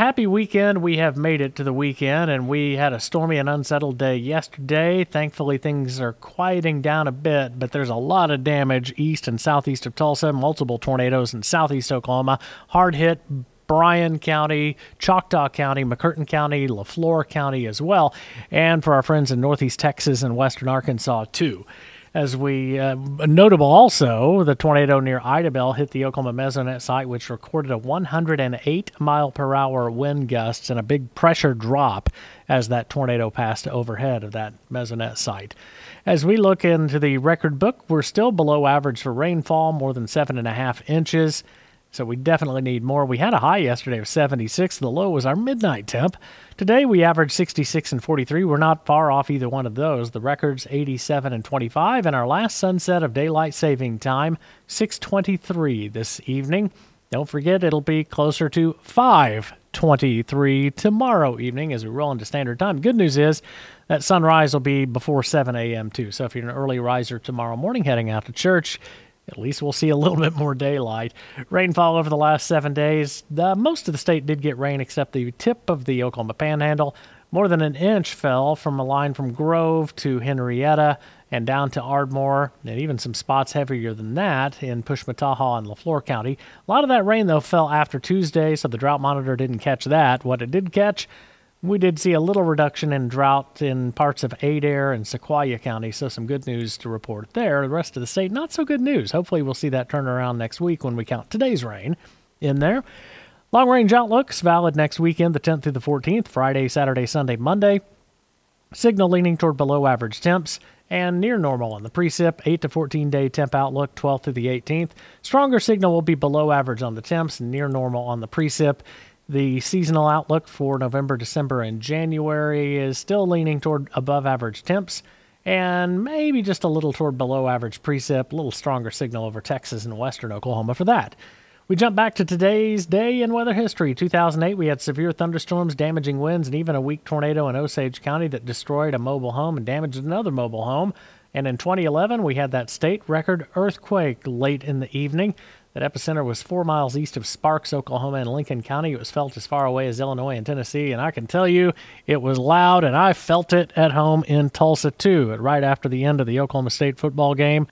happy weekend. We have made it to the weekend, and we had a stormy and unsettled day yesterday. Thankfully, things are quieting down a bit, but there's a lot of damage east and southeast of Tulsa, multiple tornadoes in southeast Oklahoma, hard hit Bryan County, Choctaw County, McCurtain County, Leflore County as well, and for our friends in northeast Texas and western Arkansas too. As we uh, notable also, the tornado near Idabel hit the Oklahoma Mesonet site, which recorded a 108 mile per hour wind gusts and a big pressure drop as that tornado passed overhead of that Mesonet site. As we look into the record book, we're still below average for rainfall, more than seven and a half inches. So we definitely need more. We had a high yesterday of 76. The low was our midnight temp. Today we averaged 66 and 43. We're not far off either one of those. The record's 87 and 25, and our last sunset of daylight saving time 6:23 this evening. Don't forget it'll be closer to 5:23 tomorrow evening as we roll into standard time. Good news is that sunrise will be before 7 a.m. too. So if you're an early riser tomorrow morning heading out to church, at least we'll see a little bit more daylight. Rainfall over the last seven days. The, most of the state did get rain except the tip of the Oklahoma Panhandle. More than an inch fell from a line from Grove to Henrietta and down to Ardmore, and even some spots heavier than that in Pushmataha and Leflore County. A lot of that rain, though, fell after Tuesday, so the drought monitor didn't catch that. What it did catch we did see a little reduction in drought in parts of Adair and Sequoyah County, so some good news to report there. The rest of the state, not so good news. Hopefully, we'll see that turn around next week when we count today's rain in there. Long range outlooks valid next weekend, the 10th through the 14th, Friday, Saturday, Sunday, Monday. Signal leaning toward below average temps and near normal on the precip. 8 to 14 day temp outlook, 12th through the 18th. Stronger signal will be below average on the temps and near normal on the precip. The seasonal outlook for November, December, and January is still leaning toward above average temps and maybe just a little toward below average precip, a little stronger signal over Texas and western Oklahoma for that. We jump back to today's day in weather history. 2008, we had severe thunderstorms, damaging winds, and even a weak tornado in Osage County that destroyed a mobile home and damaged another mobile home. And in 2011, we had that state record earthquake late in the evening. That epicenter was four miles east of Sparks, Oklahoma, in Lincoln County. It was felt as far away as Illinois and Tennessee, and I can tell you it was loud, and I felt it at home in Tulsa too. Right after the end of the Oklahoma State football game,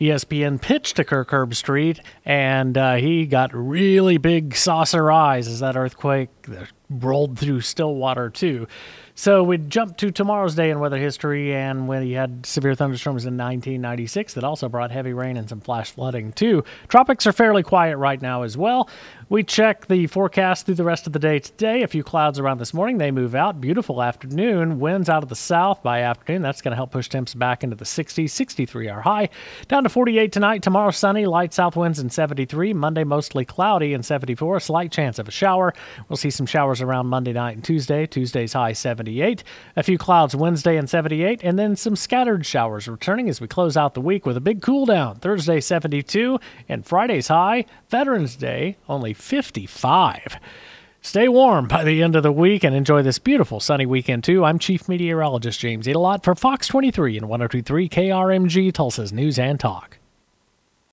ESPN pitched to Kirk Herbstreit, and uh, he got really big saucer eyes as that earthquake rolled through Stillwater too. So we jump to tomorrow's day in weather history, and when he had severe thunderstorms in 1996 that also brought heavy rain and some flash flooding too. Tropics are fairly quiet right now as well. We check the forecast through the rest of the day today. A few clouds around this morning. They move out. Beautiful afternoon. Winds out of the south by afternoon. That's going to help push temps back into the 60s. 63 our high. Down to 48 tonight. Tomorrow sunny. Light south winds in 73. Monday mostly cloudy and 74. A Slight chance of a shower. We'll see some showers around Monday night and Tuesday. Tuesday's high 78. A few clouds Wednesday and 78. And then some scattered showers returning as we close out the week with a big cool down. Thursday 72 and Friday's high. Veterans Day only 55. Stay warm by the end of the week and enjoy this beautiful sunny weekend too. I'm Chief Meteorologist James Aydelott for Fox 23 and 1023 KRMG Tulsa's News and Talk.